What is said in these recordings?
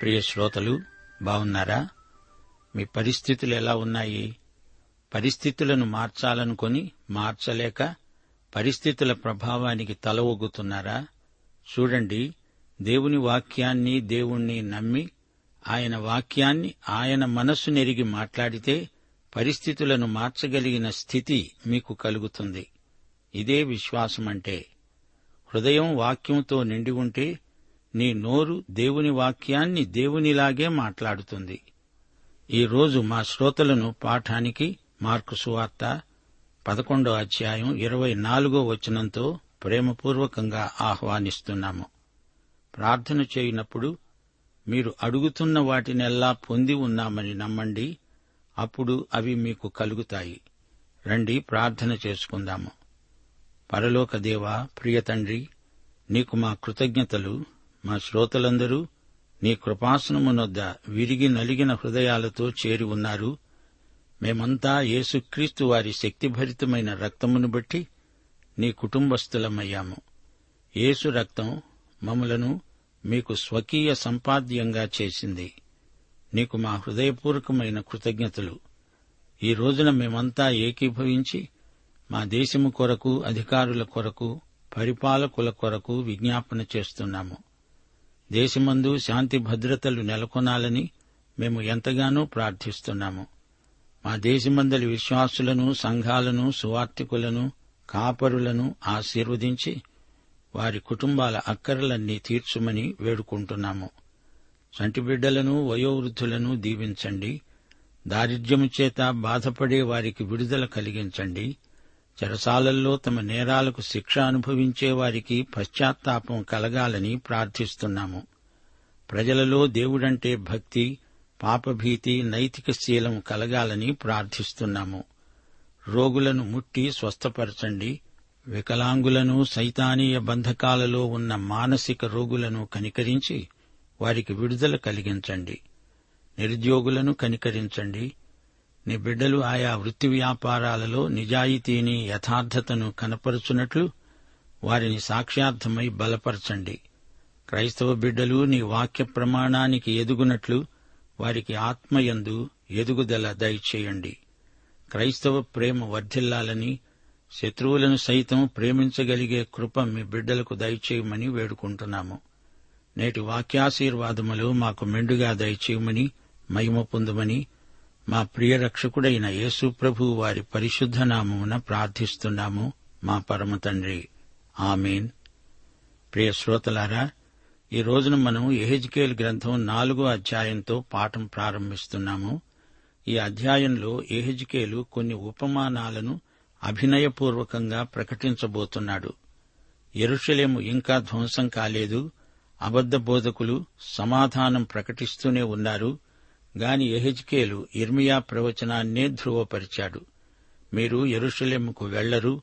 ప్రియ శ్రోతలు బాగున్నారా మీ పరిస్థితులు ఎలా ఉన్నాయి? పరిస్థితులను మార్చాలనుకొని మార్చలేక పరిస్థితుల ప్రభావానికి తల ఒగ్గుతున్నారా? చూడండి దేవుని వాక్యాన్ని దేవుణ్ణి నమ్మి ఆయన వాక్యాన్ని ఆయన మనస్సు నెరిగి మాట్లాడితే పరిస్థితులను మార్చగలిగిన స్థితి మీకు కలుగుతుంది. ఇదే విశ్వాసమంటే హృదయం వాక్యంతో నిండి ఉంటే నీ నోరు దేవుని వాక్యాన్ని దేవునిలాగే మాట్లాడుతుంది. ఈరోజు మా శ్రోతలను పాఠానికి మార్కు సువార్త పదకొండో అధ్యాయం ఇరవై నాలుగో వచనంతో ప్రేమపూర్వకంగా ఆహ్వానిస్తున్నాము. ప్రార్థన చేయనప్పుడు మీరు అడుగుతున్న వాటినెల్లా పొంది ఉన్నామని నమ్మండి అప్పుడు అవి మీకు కలుగుతాయి. రండి ప్రార్థన చేసుకుందాము. పరలోక దేవా ప్రియ తండ్రి నీకు మా కృతజ్ఞతలు మా శ్రోతలందరూ నీ కృపాసనమునొద్ద విరిగి నలిగిన హృదయాలతో చేరి ఉన్నారు. మేమంతా యేసుక్రీస్తు వారి శక్తిభరితమైన రక్తమును బట్టి నీ కుటుంబస్థులమయ్యాము. యేసు రక్తం మమ్మలను మీకు స్వకీయ సంపాద్యంగా చేసింది. నీకు మా హృదయపూర్వకమైన కృతజ్ఞతలు. ఈ రోజున మేమంతా ఏకీభవించి మా దేశము కొరకు అధికారుల కొరకు పరిపాలకుల కొరకు విజ్ఞాపన చేస్తున్నాము. దేశమందు శాంతి భద్రతలు నెలకొనాలని మేము ఎంతగానో ప్రార్థిస్తున్నాము. మా దేశమందలి విశ్వాసులను సంఘాలను సువార్థికులను కాపరులను ఆశీర్వదించి వారి కుటుంబాల అక్కరలన్నీ తీర్చుమని వేడుకుంటున్నాము. చంటిబిడ్డలను వయోవృద్ధులను దీవించండి. దారిద్ర్యము చేత బాధపడే వారికి విడుదల కలిగించండి. చెరసాలల్లో తమ నేరాలకు శిక్ష అనుభవించే వారికి పశ్చాత్తాపం కలగాలని ప్రార్థిస్తున్నాము. ప్రజలలో దేవుడంటే భక్తి పాపభీతి నైతిక శీలం కలగాలని ప్రార్థిస్తున్నాము. రోగులను ముట్టి స్వస్థపరచండి. వికలాంగులను సైతానీయ బంధకాలలో ఉన్న మానసిక రోగులను కనికరించి వారికి విడుదల కలిగించండి. నిరుద్యోగులను కనికరించండి. నీ బిడ్డలు ఆయా వృత్తి వ్యాపారాలలో నిజాయితీని యథార్థతను కనపరుచున్నట్లు వారిని సాక్ష్యార్థమై బలపరచండి. క్రైస్తవ బిడ్డలు నీ వాక్య ప్రమాణానికి ఎదుగునట్లు వారికి ఆత్మయందు ఎదుగుదల దయచేయండి. క్రైస్తవ ప్రేమ వర్ధిల్లాలని శత్రువులను సైతం ప్రేమించగలిగే కృప మీ బిడ్డలకు దయచేయమని వేడుకుంటున్నాము. నేటి వాక్యాశీర్వాదములు మాకు మెండుగా దయచేయమని మహిమ పొందమని మా ప్రియరక్షకుడైన యేసు ప్రభు వారి పరిశుద్ధ నామమున ప్రార్థిస్తున్నాము మా పరమ తండ్రి. ఆమెన్. ప్రియ శ్రోతలారా ఈ రోజున మనం ఎహెజ్కేల్ గ్రంథం నాలుగో అధ్యాయంతో పాఠం ప్రారంభిస్తున్నాము. ఈ అధ్యాయంలో ఎహెజ్కేలు కొన్ని ఉపమానాలను అభినయపూర్వకంగా ప్రకటించబోతున్నాడు. ఎరుషలేము ఇంకా ధ్వంసం కాలేదు అబద్ద బోధకులు సమాధానం ప్రకటిస్తూనే ఉన్నారు గాని ఎహెచ్కేలు ఇర్మియా ప్రవచనాన్నే ధృవపరిచాడు. మీరు ఎరుషలేముకు వెళ్ళరు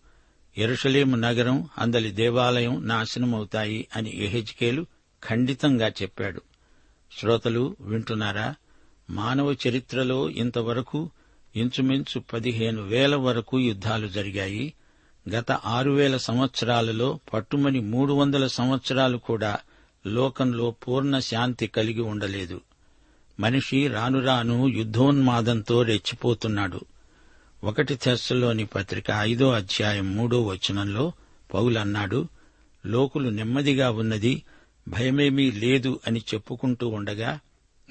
ఎరుషలేము నగరం అందలి దేవాలయం నాశనమవుతాయి అని ఎహెచ్కేలు ఖండితంగా చెప్పాడు. శ్రోతలు వింటున్నారా? మానవ చరిత్రలో ఇంతవరకు ఇంచుమించు పదిహేను వేల వరకు యుద్ధాలు జరిగాయి. గత ఆరు వేల సంవత్సరాలలో పట్టుమని మూడు వందల సంవత్సరాలు కూడా లోకంలో పూర్ణ శాంతి కలిగి ఉండలేదు. మనిషి రానురాను యుద్ధోన్మాదంతో రెచ్చిపోతున్నాడు. ఒకటి తెస్సలోని పత్రిక ఐదో అధ్యాయం మూడో వచనంలో పౌలన్నాడు లోకులు నెమ్మదిగా ఉన్నది భయమేమీ లేదు అని చెప్పుకుంటూ ఉండగా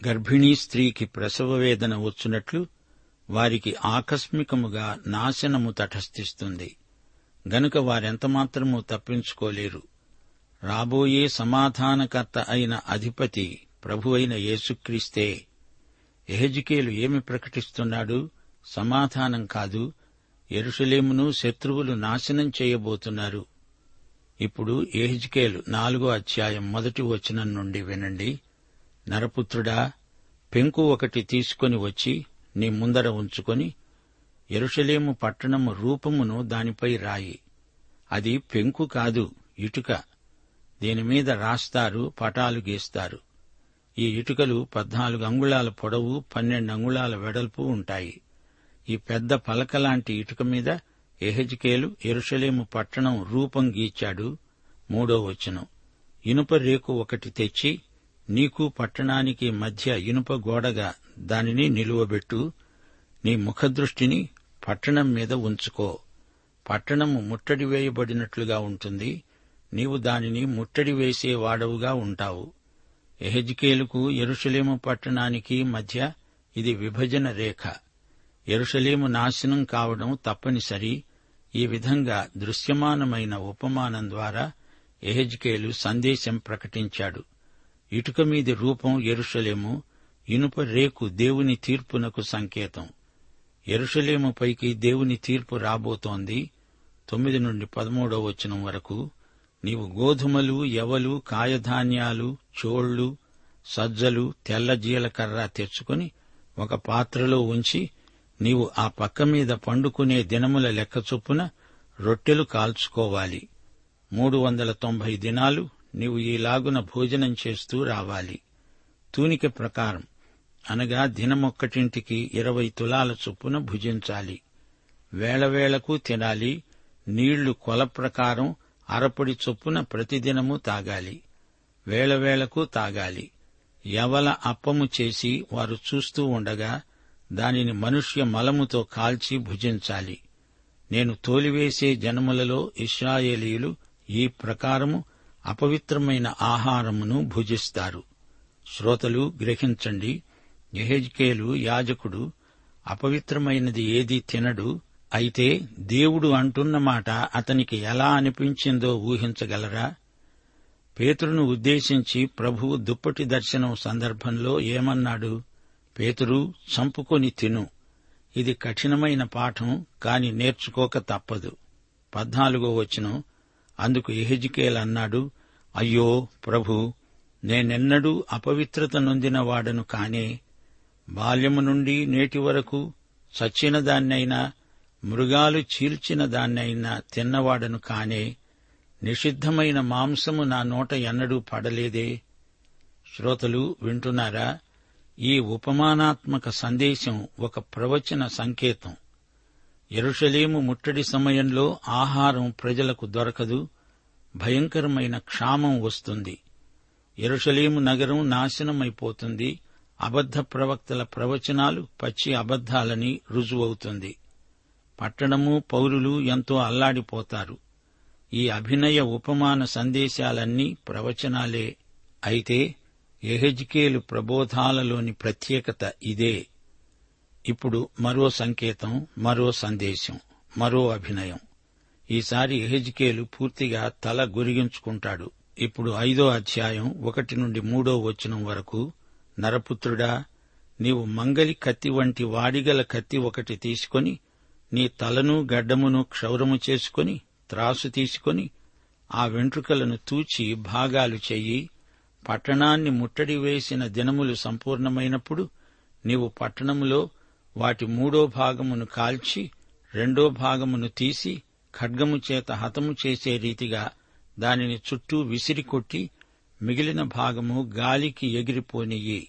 గర్భిణీ స్త్రీకి ప్రసవ వేదన వచ్చినట్లు వారికి ఆకస్మికముగా నాశనము తటస్థిస్తుంది. గనుక వారెంతమాత్రమూ తప్పించుకోలేరు. రాబోయే సమాధానకర్త అయిన అధిపతి ప్రభు అయిన యేసుక్రీస్తే ఎహెజికేలు ఏమి ప్రకటిస్తున్నాడు? సమాధానం కాదు. ఎరుషలేమును శత్రువులు నాశనం చేయబోతున్నారు. ఇప్పుడు ఏహిజ్కేలు నాలుగో అధ్యాయం మొదటి వచనం నుండి వినండి. నరపుత్రుడా పెంకు ఒకటి తీసుకొని వచ్చి నీ ముందర ఉంచుకొని ఎరుషలేము పట్టణము రూపమును దానిపై రాయి. అది పెంకు కాదు ఇటుక. దీనిమీద రాస్తారు పటాలు గీస్తారు. ఈ ఇటుకలు పద్నాలుగు అంగుళాల పొడవు పన్నెండు అంగుళాల వెడల్పు ఉంటాయి. ఈ పెద్ద పలక లాంటి ఇటుక మీద ఎహెజ్కేలు ఎరుషలేము పట్టణం రూపం గీచాడు మూడో వచనం. ఇనుప రేకు ఒకటి తెచ్చి నీకు పట్టణానికి మధ్య ఇనుప గోడగా దానిని నిలువబెట్టు. నీ ముఖదృష్టిని పట్టణం మీద ఉంచుకో. పట్టణము ముట్టడి వేయబడినట్లుగా ఉంటుంది. నీవు దానిని ముట్టడి వేసే వాడవుగా ఉంటావు. ఎహెజ్కేలుకు ఎరుషలేము పట్టణానికి మధ్య ఇది విభజన రేఖ. ఎరుషలేము నాశనం కావడం తప్పనిసరి. ఈ విధంగా దృశ్యమానమైన ఉపమానం ద్వారా ఎహెజ్కేలు సందేశం ప్రకటించాడు. ఇటుక మీది రూపం ఎరుషలేము ఇనుప రేకు దేవుని తీర్పునకు సంకేతం. ఎరుషలేముపైకి దేవుని తీర్పు రాబోతోంది. తొమ్మిది నుండి పదమూడో వచనం వరకు నీవు గోధుమలు ఎవలు కాయధాన్యాలు చోళ్ళు సజ్జలు తెల్ల జీలకర్ర తెచ్చుకొని ఒక పాత్రలో ఉంచి నీవు ఆ పక్క మీద పండుకునే దినముల లెక్క చొప్పున రొట్టెలు కాల్చుకోవాలి. మూడు వందల తొంభై దినాలు నీవు ఈలాగున భోజనం చేస్తూ రావాలి. తూనిక ప్రకారం అనగా దినమొక్కటింటికి ఇరవై తులాల చొప్పున భుజించాలి. వేళవేళకు తినాలి. నీళ్ళు కొల ప్రకారం అరపడి చొప్పున ప్రతిదినము తాగాలి. వేళవేళకు తాగాలి. ఎవల అప్పము చేసి వారు చూస్తూ ఉండగా దానిని మనుష్య మలముతో కాల్చి భుజించాలి. నేను తోలివేసే జనములలో ఇస్రాయేలీయులు ఈ ప్రకారము అపవిత్రమైన ఆహారమును భుజిస్తారు. శ్రోతలు గ్రహించండి యెహెజ్కేలు యాజకుడు అపవిత్రమైనది ఏదీ తినడు అయితే దేవుడు అంటున్న మాట అతనికి ఎలా అనిపించిందో ఊహించగలరా? పేతురును ఉద్దేశించి ప్రభువు దుప్పటి దర్శనం సందర్భంలో ఏమన్నాడు? పేతురు చంపుకొని తిను. ఇది కఠినమైన పాఠం కాని నేర్చుకోక తప్పదు. పద్నాలుగో వచనం. అందుకు ఎహెజికేల్ అన్నాడు అయ్యో ప్రభు నేనెన్నడూ అపవిత్రత నొందిన వాడను కానే బాల్యము నుండి నేటి వరకు సచ్చిన దాన్నైనా మృగాలు చీల్చిన దాన్నైనా తిన్నవాడను కానే నిషిద్ధమైన మాంసము నా నోట ఎన్నడూ పడలేదే. శ్రోతలు వింటున్నారా? ఈ ఉపమానాత్మక సందేశం ఒక ప్రవచన సంకేతం. ఎరుషలేము ముట్టడి సమయంలో ఆహారం ప్రజలకు దొరకదు భయంకరమైన క్షామం వస్తుంది. ఎరుషలేము నగరం నాశనమైపోతుంది అబద్ధ ప్రవక్తల ప్రవచనాలు పచ్చి అబద్ధాలని రుజువవుతుంది. పట్టణము పౌరులు ఎంతో అల్లాడిపోతారు. ఈ అభినయ ఉపమాన సందేశాలన్నీ ప్రవచనాలే. అయితే ఎహెజ్కేలు ప్రబోధాలలోని ప్రత్యేకత ఇదే. ఇప్పుడు మరో సంకేతం మరో సందేశం మరో అభినయం. ఈసారి ఎహెజ్కేలు పూర్తిగా తల గురిగించుకుంటాడు. ఇప్పుడు ఐదో అధ్యాయం ఒకటి నుండి మూడో వచనం వరకు నరపుత్రుడా నీవు మంగలి కత్తి వంటి వాడిగల కత్తి ఒకటి తీసుకొని నీ తలను గడ్డమును క్షౌరము చేసుకొని త్రాసు తీసుకొని ఆ వెంట్రుకలను తూచి భాగాలు చెయ్యి. పట్టణాన్ని ముట్టడి వేసిన దినములు సంపూర్ణమైనప్పుడు నీవు పట్టణములో వాటి మూడో భాగమును కాల్చి రెండో భాగమును తీసి ఖడ్గము చేత హతము చేసే రీతిగా దానిని చుట్టూ విసిరికొట్టి మిగిలిన భాగము గాలికి ఎగిరిపోనియ్యి.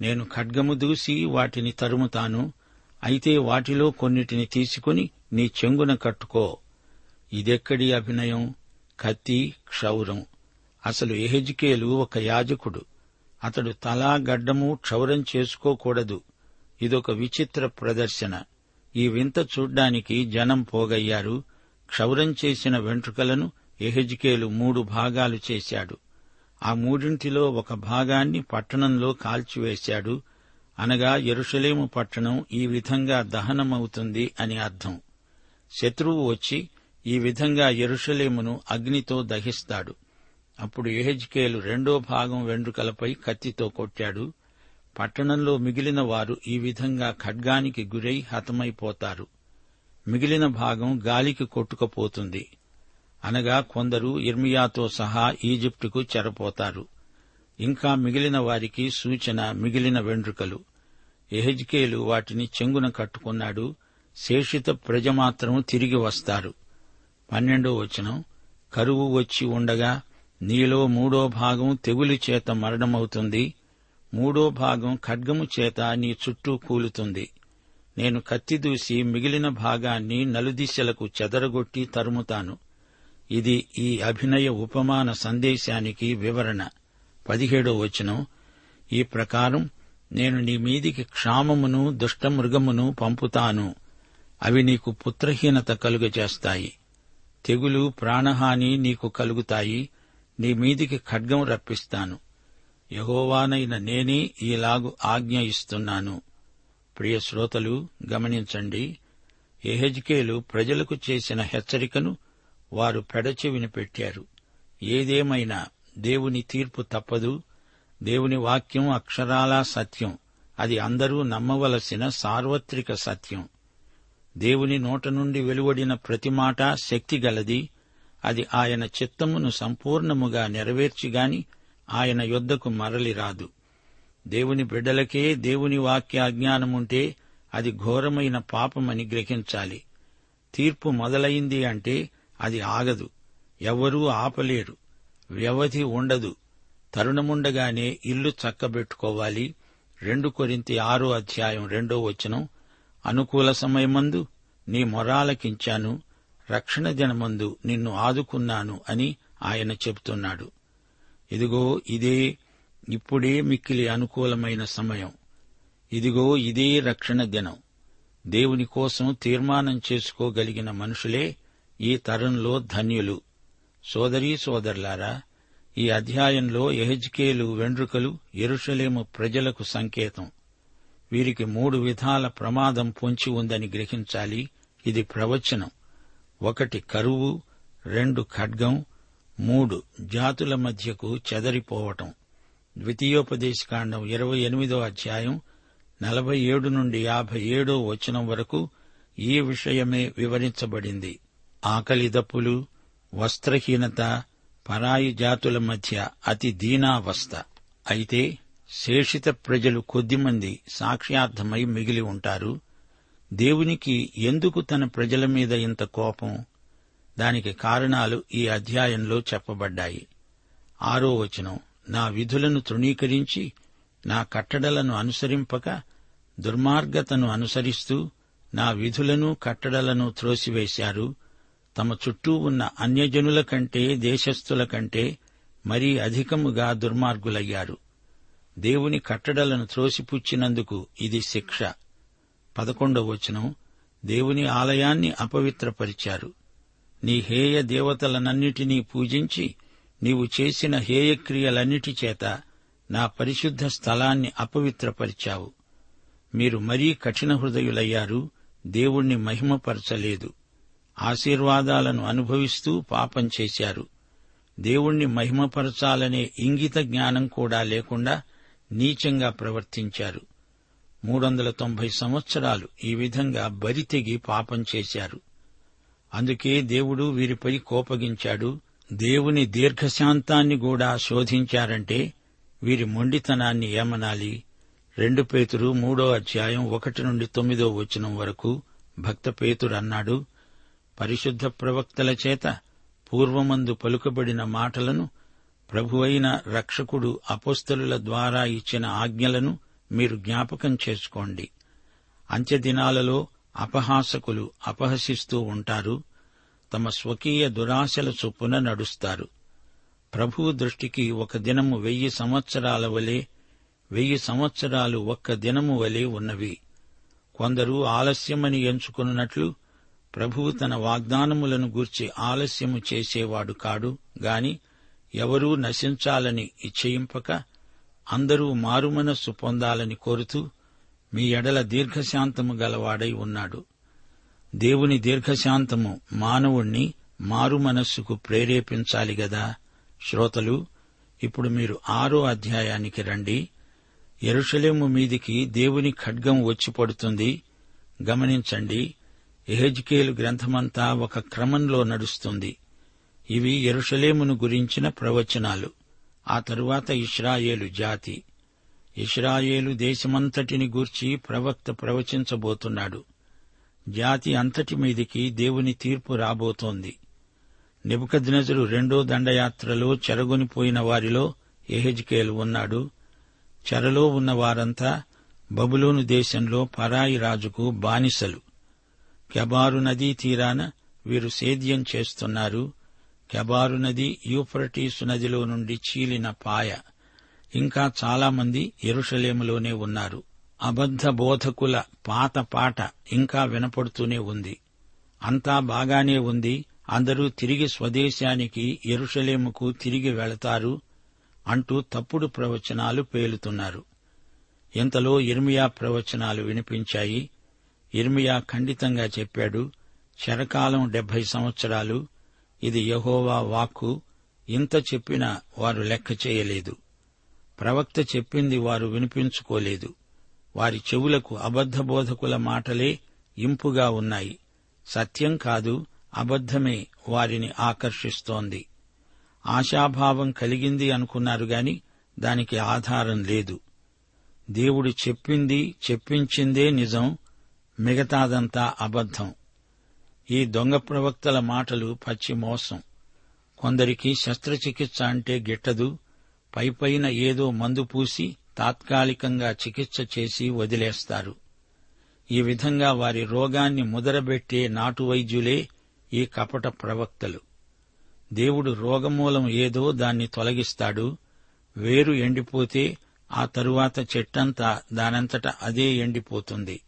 నేను ఖడ్గము దూసి వాటిని తరుముతాను. అయితే వాటిలో కొన్నిటిని తీసుకుని నీ చెంగున కట్టుకో. ఇదెక్కడి అభినయం? కత్తి క్షౌరం. అసలు ఎహెజ్కేలు ఒక యాజకుడు. అతడు తలా గడ్డము క్షౌరం చేసుకోకూడదు. ఇదొక విచిత్ర ప్రదర్శన. ఈ వింత చూడ్డానికి జనం పోగయ్యారు. క్షౌరం చేసిన వెంట్రుకలను ఎహెజ్కేలు మూడు భాగాలు చేశాడు. ఆ మూడింటిలో ఒక భాగాన్ని పట్టణంలో కాల్చివేశాడు. అనగా ఎరుషలేము పట్టణం ఈ విధంగా దహనమవుతుంది అని అర్థం. శత్రువు వచ్చి ఈ విధంగా ఎరుషలేమును అగ్నితో దహిస్తాడు. అప్పుడు ఎహెజ్కేలు రెండో భాగం వెండ్రుకలపై కత్తితో కొట్టాడు. పట్టణంలో మిగిలిన వారు ఈ విధంగా ఖడ్గానికి గురై హతమైపోతారు. మిగిలిన భాగం గాలికి కొట్టుకుపోతుంది. అనగా కొందరు ఇర్మియాతో సహా ఈజిప్టుకు చెరపోతారు. ఇంకా మిగిలిన వారికి సూచన మిగిలిన వెండ్రుకలు. ఎహెజ్కేలు వాటిని చెంగున కట్టుకున్నాడు. శేషిత ప్రజ మాత్రం తిరిగి వస్తారు. పన్నెండో వచనం. కరువు వచ్చి ఉండగా నీలో మూడో భాగం తెగులు చేత మరణమవుతుంది. మూడో భాగం ఖడ్గము చేత నీ చుట్టూ కూలుతుంది. నేను కత్తి దూసి మిగిలిన భాగాన్ని నలుదిశలకు చెదరగొట్టి తరుముతాను. ఇది ఈ అభినయ ఉపమాన సందేశానికి వివరణ. పదిహేడో వచనం ఈ ప్రకారం నేను నీ మీదికి క్షామమును దుష్టమృగమును పంపుతాను. అవి నీకు పుత్రహీనత కలుగజేస్తాయి తెగులు ప్రాణహాని నీకు కలుగుతాయి. నీ మీదికి ఖడ్గం రప్పిస్తాను. యహోవానైన నేనే ఈలాగు ఆజ్ఞ ఇస్తున్నాను. ప్రియ శ్రోతలు గమనించండి ఎహెజ్కేలు ప్రజలకు చేసిన హెచ్చరికను వారు పెడచెవిని పెట్టారు. ఏదేమైనా దేవుని తీర్పు తప్పదు. దేవుని వాక్యం అక్షరాలా సత్యం. అది అందరూ నమ్మవలసిన సార్వత్రిక సత్యం. దేవుని నోట నుండి వెలువడిన ప్రతి మాట శక్తిగలది అది ఆయన చిత్తమును సంపూర్ణముగా నెరవేర్చిగాని ఆయన యొద్దకు మరలి రాదు. దేవుని బిడ్డలకే దేవుని వాక్య అజ్ఞానముంటే అది ఘోరమైన పాపమని గ్రహించాలి. తీర్పు మొదలైంది అంటే అది ఆగదు. ఎవ్వరూ ఆపలేరు. వ్యవధి ఉండదు. తరుణముండగానే ఇల్లు చక్కబెట్టుకోవాలి. రెండు కొరింతి ఆరో అధ్యాయం రెండో వచనం అనుకూల సమయమందు నీ మొరాలకించాను రక్షణ దినమందు నిన్ను ఆదుకున్నాను అని ఆయన చెబుతున్నాడు. ఇదిగో ఇదే ఇప్పుడే మిక్కిలి అనుకూలమైన సమయం. ఇదిగో ఇదే రక్షణ దినం. దేవుని కోసం తీర్మానం చేసుకోగలిగిన మనుషులే ఈ తరంలో ధన్యులు. సోదరీ సోదరులారా ఈ అధ్యాయంలో ఎహెజ్కేలు వెండ్రుకలు ఎరుషలేము ప్రజలకు సంకేతం. వీరికి మూడు విధాల ప్రమాదం పొంచి ఉందని గ్రహించాలి. ఇది ప్రవచనం. ఒకటి కరువు రెండు ఖడ్గం మూడు జాతుల మధ్యకు చెదరిపోవటం. ద్వితీయోపదేశకాండం ఇరవై ఎనిమిదో అధ్యాయం నలభై ఏడు నుండి యాభై ఏడో వచనం వరకు ఈ విషయమే వివరించబడింది. ఆకలి దప్పులు వస్త్రహీనత పరాయి జాతుల మధ్య అతి దీనావస్థ. అయితే శేషిత ప్రజలు కొద్దిమంది సాక్ష్యార్థమై మిగిలి ఉంటారు. దేవునికి ఎందుకు తన ప్రజల మీద ఇంత కోపం? దానికి కారణాలు ఈ అధ్యాయంలో చెప్పబడ్డాయి. ఆరో వచనం నా విధులను తృణీకరించి నా కట్టడలను అనుసరింపక దుర్మార్గతను అనుసరిస్తూ నా విధులను కట్టడలను త్రోసివేశారు. తమ చుట్టూ ఉన్న అన్యజనుల కంటే దేశస్థుల కంటే మరీ అధికముగా దుర్మార్గులయ్యారు. దేవుని కట్టడలను త్రోసిపుచ్చినందుకు ఇది శిక్ష. పదకొండవ వచనం దేవుని ఆలయాన్ని అపవిత్రపరిచారు. నీ హేయ దేవతలనన్నిటినీ పూజించి నీవు చేసిన హేయక్రియలన్నిటి చేత నా పరిశుద్ధ స్థలాన్ని అపవిత్రపరిచావు. మీరు మరీ కఠిన హృదయులయ్యారు దేవుణ్ణి మహిమపరచలేదు. ఆశీర్వాదాలను అనుభవిస్తూ పాపం చేశారు. దేవుణ్ణి మహిమపరచాలనే ఇంగిత జ్ఞానం కూడా లేకుండా నీచంగా ప్రవర్తించారు. మూడొందల తొంభై సంవత్సరాలు ఈ విధంగా బరితెగి పాపం చేశారు. అందుకే దేవుడు వీరిపై కోపగించాడు. దేవుని దీర్ఘశాంతాన్ని కూడా శోధించారంటే వీరి మొండితనాన్ని ఏమనాలి? రెండు పేతురు మూడో అధ్యాయం ఒకటి నుండి తొమ్మిదో వచనం వరకు భక్త పేతురు అన్నాడు. పరిశుద్ధ ప్రవక్తల చేత పూర్వమందు పలుకబడిన మాటలను ప్రభువైన రక్షకుడు అపోస్తలుల ద్వారా ఇచ్చిన ఆజ్ఞలను మీరు జ్ఞాపకం చేసుకోండి. అంత్యదినాలలో అపహాసకులు అపహసిస్తూ ఉంటారు తమ స్వకీయ దురాశల చొప్పున నడుస్తారు. ప్రభువు దృష్టికి ఒక దినము వెయ్యి సంవత్సరాల వలె వెయ్యి సంవత్సరాలు ఒక్క దినము వలె ఉన్నవి. కొందరు ఆలస్యమని ఎంచుకున్నట్లు ప్రభువు తన వాగ్దానములను గూర్చి ఆలస్యము చేసేవాడు కాడు గాని ఎవరూ నశించాలని ఇచ్చయింపక అందరూ మారుమనస్సు పొందాలని కోరుతూ మీ ఎడల దీర్ఘశాంతము గలవాడై ఉన్నాడు. దేవుని దీర్ఘశాంతము మానవుణ్ణి మారుమనస్సుకు ప్రేరేపించాలి గదా? శ్రోతలు ఇప్పుడు మీరు ఆరో అధ్యాయానికి రండి. ఎరుషలేము మీదికి దేవుని ఖడ్గం వచ్చి పడుతుంది. గమనించండి. ఎహెజ్కేలు గ్రంథమంతా ఒక క్రమంలో నడుస్తుంది. ఇవి ఎరుషలేమును గురించిన ప్రవచనాలు. ఆ తరువాత ఇస్రాయేలు జాతి. ఇస్రాయేలు దేశమంతటిని గూర్చి ప్రవక్త ప్రవచించబోతున్నాడు. జాతి అంతటి మీదికి దేవుని తీర్పు రాబోతోంది. నిబుకద్నజరు రెండో దండయాత్రలో చెరగొనిపోయిన వారిలో ఎహెజ్కేలు ఉన్నాడు. చెరలో ఉన్న వారంతా బబులోను దేశంలో పరాయి రాజుకు బానిసలు. కెబారు నదీ తీరాన వీరు సేద్యం చేస్తున్నారు. కెబారు నది యూఫ్రటీసు నదిలో నుండి చీలిన పాయ. ఇంకా చాలామంది ఎరుషలేములోనే ఉన్నారు. అబద్ధ బోధకుల పాత పాట ఇంకా వినపడుతూనే ఉంది. అంతా బాగానే ఉంది. అందరూ తిరిగి స్వదేశానికి ఎరుషలేముకు తిరిగి వెళతారు అంటూ తప్పుడు ప్రవచనాలు పేలుతున్నారు. ఇంతలో ఇర్మియా ప్రవచనాలు వినిపించాయి. ఇర్మియా ఖండితంగా చెప్పాడు శరకాలం డెబ్బై సంవత్సరాలు ఇది యహోవా వాక్కు ఇంత చెప్పినా వారు లెక్క చేయలేదు. ప్రవక్త చెప్పింది వారు వినిపించుకోలేదు. వారి చెవులకు అబద్ధ బోధకుల మాటలే ఇంపుగా ఉన్నాయి. సత్యం కాదు అబద్ధమే వారిని ఆకర్షిస్తోంది. ఆశాభావం కలిగింది అనుకున్నారు గాని దానికి ఆధారం లేదు. దేవుడు చెప్పింది చెప్పించిందే నిజం మిగతాదంతా అబద్ధం. ఈ దొంగ ప్రవక్తల మాటలు పచ్చి మోసం. కొందరికి శస్త్రచికిత్స అంటే గిట్టదు. పైపైన ఏదో మందు పూసి తాత్కాలికంగా చికిత్స చేసి వదిలేస్తారు. ఈ విధంగా వారి రోగాన్ని ముదరబెట్టే నాటు వైద్యులే ఈ కపట ప్రవక్తలు. దేవుడు రోగమూలం ఏదో దాన్ని తొలగిస్తాడు. వేరు ఎండిపోతే ఆ తరువాత చెట్టంతా దానంతట అదే ఎండిపోతుంది.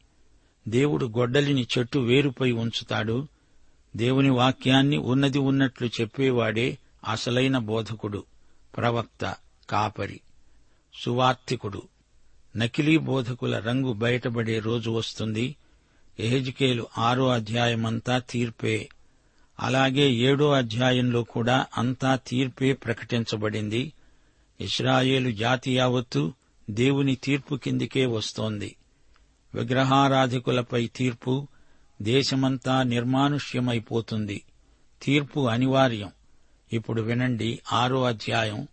దేవుడు గొడ్డలిని చెట్టు వేరుపై ఉంచుతాడు. దేవుని వాక్యాన్ని ఉన్నది ఉన్నట్లు చెప్పేవాడే అసలైన బోధకుడు ప్రవక్త కాపరి సువార్తికుడు నకిలీ బోధకుల రంగు బయటపడే రోజు వస్తుంది. ఎహెజ్కేలు ఆరో అధ్యాయమంతా తీర్పే అలాగే ఏడో అధ్యాయంలో కూడా అంతా తీర్పే ప్రకటించబడింది. ఇస్రాయేలు జాతి యావత్తు దేవుని తీర్పు కిందికే వస్తోంది. విగ్రహారాధికులపై తీర్పు దేశమంతా నిర్మానుష్యమైపోతుంది. తీర్పు అనివార్యం. ఇప్పుడు వినండి ఆరో అధ్యాయం.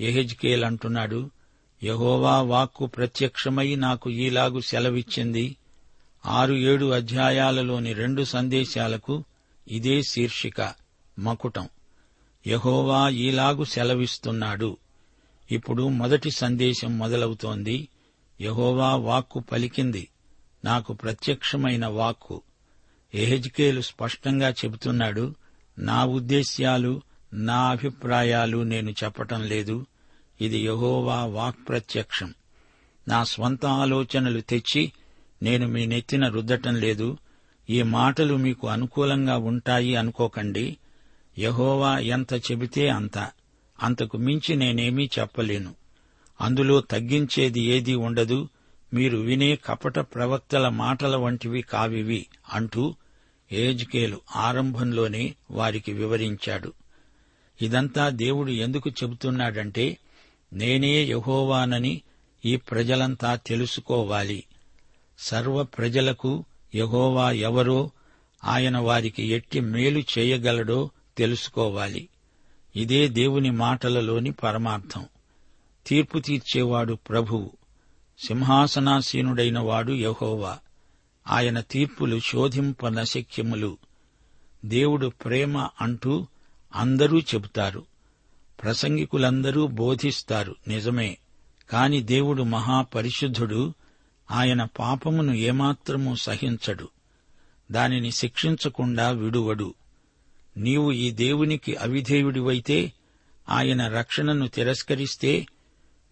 ఎహెజ్కేల్ అంటున్నాడు యహోవా వాక్కు ప్రత్యక్షమై నాకు ఈలాగు సెలవిచ్చింది. ఆరు ఏడు అధ్యాయాలలోని రెండు సందేశాలకు ఇదే శీర్షిక మకుటం. యహోవా ఈలాగు సెలవిస్తున్నాడు. ఇప్పుడు మొదటి సందేశం మొదలవుతోంది. యహోవా వాక్కు పలికింది. నాకు ప్రత్యక్షమైన వాక్కు. ఎహెజ్కేలు స్పష్టంగా చెబుతున్నాడు నా ఉద్దేశ్యాలు నా అభిప్రాయాలు నేను చెప్పటం లేదు ఇది యహోవా వాక్ ప్రత్యక్షం నా స్వంత ఆలోచనలు తెచ్చి నేను మీ నెత్తిన రుద్దటం లేదు ఈ మాటలు మీకు అనుకూలంగా ఉంటాయి అనుకోకండి యహోవా ఎంత చెబితే అంత. అంతకు మించి నేనేమీ చెప్పలేను. అందులో తగ్గించేది ఏదీ ఉండదు మీరు వినే కపట ప్రవక్తల మాటల వంటివి కావివి అంటూ ఏజ్కేలు ఆరంభంలోనే వారికి వివరించాడు. ఇదంతా దేవుడు ఎందుకు చెబుతున్నాడంటే నేనే యహోవానని ఈ ప్రజలంతా తెలుసుకోవాలి. సర్వ ప్రజలకు యహోవా ఎవరో ఆయన వారికి ఎట్టి మేలు చేయగలడో తెలుసుకోవాలి. ఇదే దేవుని మాటలలోని పరమార్థం. తీర్పు తీర్చేవాడు ప్రభువు. సింహాసనాసీనుడైన వాడు యహోవా. ఆయన తీర్పులు శోధింపనశక్యములు. దేవుడు ప్రేమ అంటూ అందరూ చెబుతారు. ప్రసంగికులందరూ బోధిస్తారు నిజమే. కాని దేవుడు మహాపరిశుద్ధుడు ఆయన పాపమును ఏమాత్రము సహించడు. దానిని శిక్షించకుండా విడువడు. నీవు ఈ దేవునికి అవిధేయుడివైతే ఆయన రక్షణను తిరస్కరిస్తే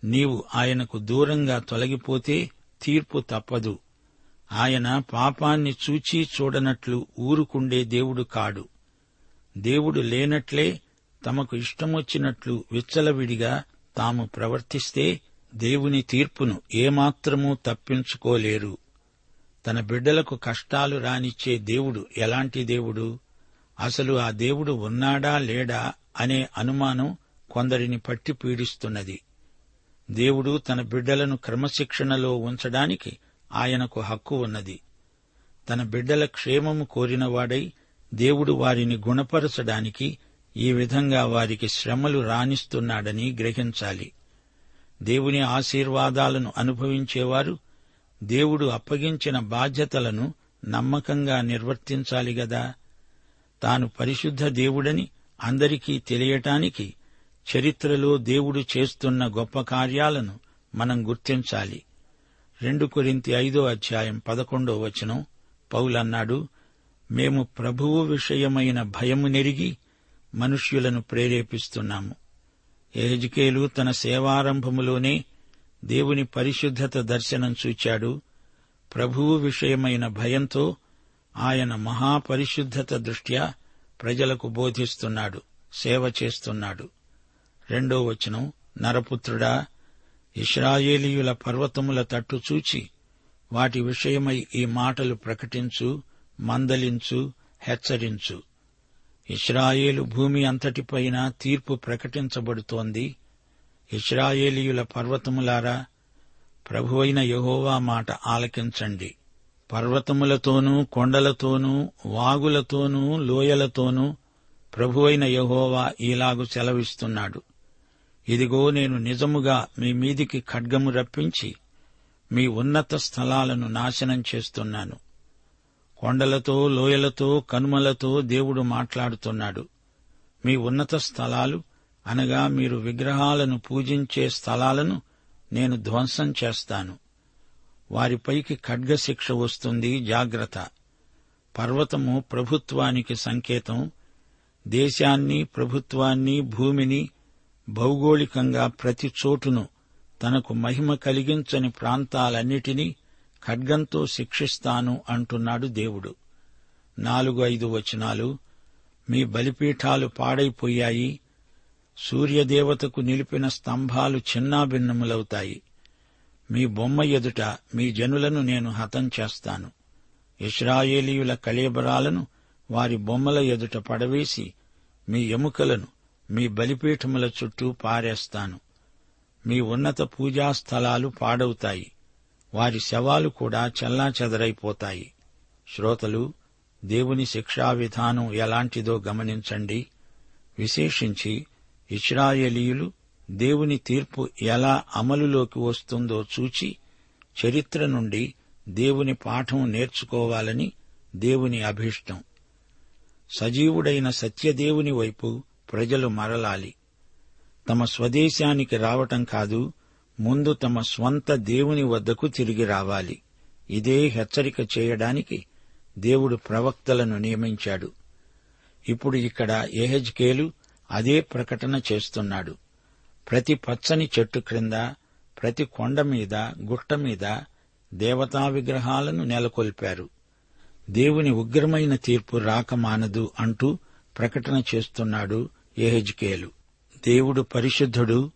నీవు ఆయనకు దూరంగా తొలగిపోతే తీర్పు తప్పదు. ఆయన పాపాన్ని చూచి చూడనట్లు ఊరుకుండే దేవుడు కాడు. దేవుడు లేనట్లే తమకు ఇష్టమొచ్చినట్లు విచ్చలవిడిగా తాము ప్రవర్తిస్తే దేవుని తీర్పును ఏమాత్రమూ తప్పించుకోలేరు. తన బిడ్డలకు కష్టాలు రానిచ్చే దేవుడు ఎలాంటి దేవుడు? అసలు ఆ దేవుడు ఉన్నాడా లేడా అనే అనుమానం కొందరిని పట్టి పీడిస్తున్నది. దేవుడు తన బిడ్డలను క్రమశిక్షణలో ఉంచడానికి ఆయనకు హక్కు ఉన్నది. తన బిడ్డల క్షేమము కోరినవాడై దేవుడు వారిని గుణపరచడానికి ఈ విధంగా వారికి శ్రమలు రాణిస్తున్నాడని గ్రహించాలి. దేవుని ఆశీర్వాదాలను అనుభవించేవారు దేవుడు అప్పగించిన బాధ్యతలను నమ్మకంగా నిర్వర్తించాలి గదా. తాను పరిశుద్ధ దేవుడని అందరికీ తెలియటానికి చరిత్రలో దేవుడు చేస్తున్న గొప్ప కార్యాలను మనం గుర్తించాలి. రెండు కొరింతి ఐదో అధ్యాయం పదకొండో వచనం పౌలన్నాడు మేము ప్రభువు విషయమైన భయము నెరిగి మనుష్యులను ప్రేరేపిస్తున్నాము. ఎహెజ్కేలు తన సేవారంభములోనే దేవుని పరిశుద్ధత దర్శనం చూచాడు. ప్రభువు విషయమైన భయంతో ఆయన మహాపరిశుద్ధత దృష్ట్యా ప్రజలకు బోధిస్తున్నాడు సేవ చేస్తున్నాడు. రెండో వచనం నరపుత్రుడా ఇస్రాయేలీయుల పర్వతముల తట్టు చూచి వాటి విషయమై ఈ మాటలు ప్రకటించు మందలించు హెచ్చరించు. ఇస్రాయేలు భూమి అంతటిపైన తీర్పు ప్రకటించబడుతోంది. ఇస్రాయేలీయుల పర్వతములారా ప్రభువైన యహోవా మాట ఆలకించండి. పర్వతములతోనూ కొండలతోనూ వాగులతోనూ లోయలతోనూ ప్రభువైన యహోవా ఈలాగు సెలవిస్తున్నాడు. ఇదిగో నేను నిజముగా మీ మీదికి ఖడ్గము రప్పించి మీ ఉన్నత స్థలాలను నాశనం చేస్తున్నాను. కొండలతో లోయలతో కనుమలతో దేవుడు మాట్లాడుతున్నాడు. మీ ఉన్నత స్థలాలు అనగా మీరు విగ్రహాలను పూజించే స్థలాలను నేను ధ్వంసం చేస్తాను. వారిపైకి ఖడ్గశిక్ష వస్తుంది జాగ్రత్త. పర్వతము ప్రభుత్వానికి సంకేతం. దేశాన్ని ప్రభుత్వాన్ని భూమిని భౌగోళికంగా ప్రతి చోటును తనకు మహిమ కలిగించని ప్రాంతాలన్నిటినీ ఖడ్గంతో శిక్షిస్తాను అంటున్నాడు దేవుడు. నాలుగు ఐదు వచనాలు మీ బలిపీఠాలు పాడైపోయాయి సూర్యదేవతకు నిలిపిన స్తంభాలు చిన్నాభిన్నములవుతాయి. మీ బొమ్మ ఎదుట మీ జనులను నేను హతం చేస్తాను. ఇస్రాయేలీయుల కళేబరాలను వారి బొమ్మల ఎదుట పడవేసి మీ ఎముకలను మీ బలిపీఠముల చుట్టూ పారేస్తాను. మీ ఉన్నత పూజా స్థలాలు పాడవుతాయి. వారి శవాలు కూడా చెల్లాచెదరైపోతాయి. శ్రోతలు దేవుని శిక్షా విధానం ఎలాంటిదో గమనించండి. విశేషించి ఇస్రాయేలీయులు దేవుని తీర్పు ఎలా అమలులోకి వస్తుందో చూచి చరిత్ర నుండి దేవుని పాఠం నేర్చుకోవాలని దేవుని అభీష్టం. సజీవుడైన సత్యదేవుని వైపు ప్రజలు మరలాలి. తమ స్వదేశానికి రావటం కాదు ముందు తమ స్వంత దేవుని వద్దకు తిరిగి రావాలి. ఇదే హెచ్చరిక చేయడానికి దేవుడు ప్రవక్తలను నియమించాడు. ఇప్పుడు ఇక్కడ ఎహెజ్కేలు అదే ప్రకటన చేస్తున్నాడు. ప్రతి పచ్చని చెట్టు క్రింద ప్రతి కొండ మీద గుట్ట మీద దేవతా విగ్రహాలను నెలకొల్పారు. దేవుని ఉగ్రమైన తీర్పు రాకమానదు అంటూ ప్రకటన చేస్తున్నాడు ఎహెజ్కేలు దేవుడు పరిశుద్ధుడు.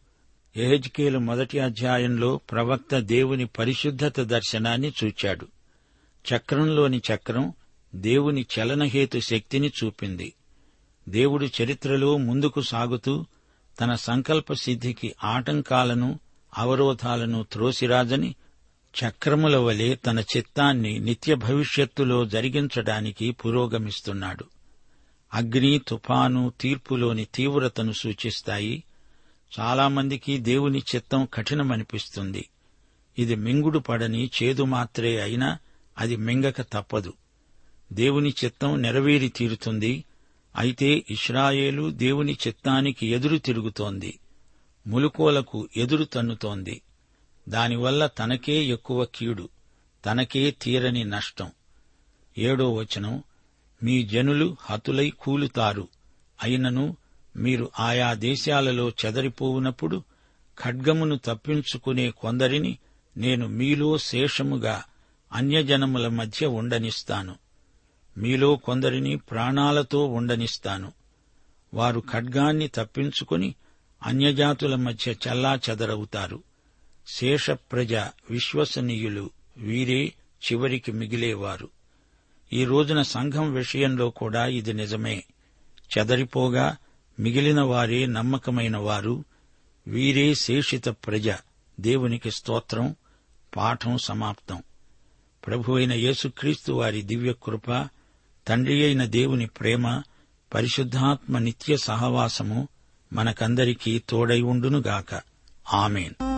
ఎహెజ్కేలు మొదటి అధ్యాయంలో ప్రవక్త దేవుని పరిశుద్ధత దర్శనాన్ని చూచాడు. చక్రంలోని చక్రం దేవుని చలనహేతు శక్తిని చూపింది. దేవుడు చరిత్రలో ముందుకు సాగుతూ తన సంకల్ప సిద్ధికి ఆటంకాలను అవరోధాలను త్రోసిరాజని చక్రముల వలె తన చిత్తాన్ని నిత్య భవిష్యత్తులో జరిగించడానికి పురోగమిస్తున్నాడు. అగ్ని తుఫాను తీర్పులోని తీవ్రతను సూచిస్తాయి. చాలామందికి దేవుని చిత్తం కఠినమనిపిస్తుంది. ఇది మింగుడు పడని చేదు మాత్రే అయినా అది మింగక తప్పదు. దేవుని చిత్తం నెరవేరి తీరుతుంది. అయితే ఇస్రాయేలు దేవుని చిత్తానికి ఎదురు తిరుగుతోంది. ములుకోలకు ఎదురు తన్నుతోంది. దానివల్ల తనకే ఎక్కువ కీడు తనకే తీరని నష్టం. ఏడో వచనం మీ జనులు హతులై కూలుతారు. అయినను మీరు ఆయా దేశాలలో చెదరిపోవునప్పుడు ఖడ్గమును తప్పించుకునే కొందరిని నేను మీలో శేషముగా అన్యజనముల మధ్య ఉండనిస్తాను. మీలో కొందరిని ప్రాణాలతో ఉండనిస్తాను. వారు ఖడ్గాన్ని తప్పించుకుని అన్యజాతుల మధ్య చల్లా చెదరవుతారు. శేషప్రజ విశ్వసనీయులు వీరే చివరికి మిగిలేవారు. ఈ రోజున సంఘం విషయంలో కూడా ఇది నిజమే. చెదరిపోగా మిగిలిన వారే నమ్మకమైన వారు. వీరే శేషిత ప్రజ. దేవునికి స్తోత్రం. పాఠం సమాప్తం. ప్రభువైన యేసుక్రీస్తు వారి దివ్య కృప తండ్రి అయిన దేవుని ప్రేమ పరిశుద్ధాత్మ నిత్య సహవాసము మనకందరికీ తోడై ఉండునుగాక. ఆమెన్.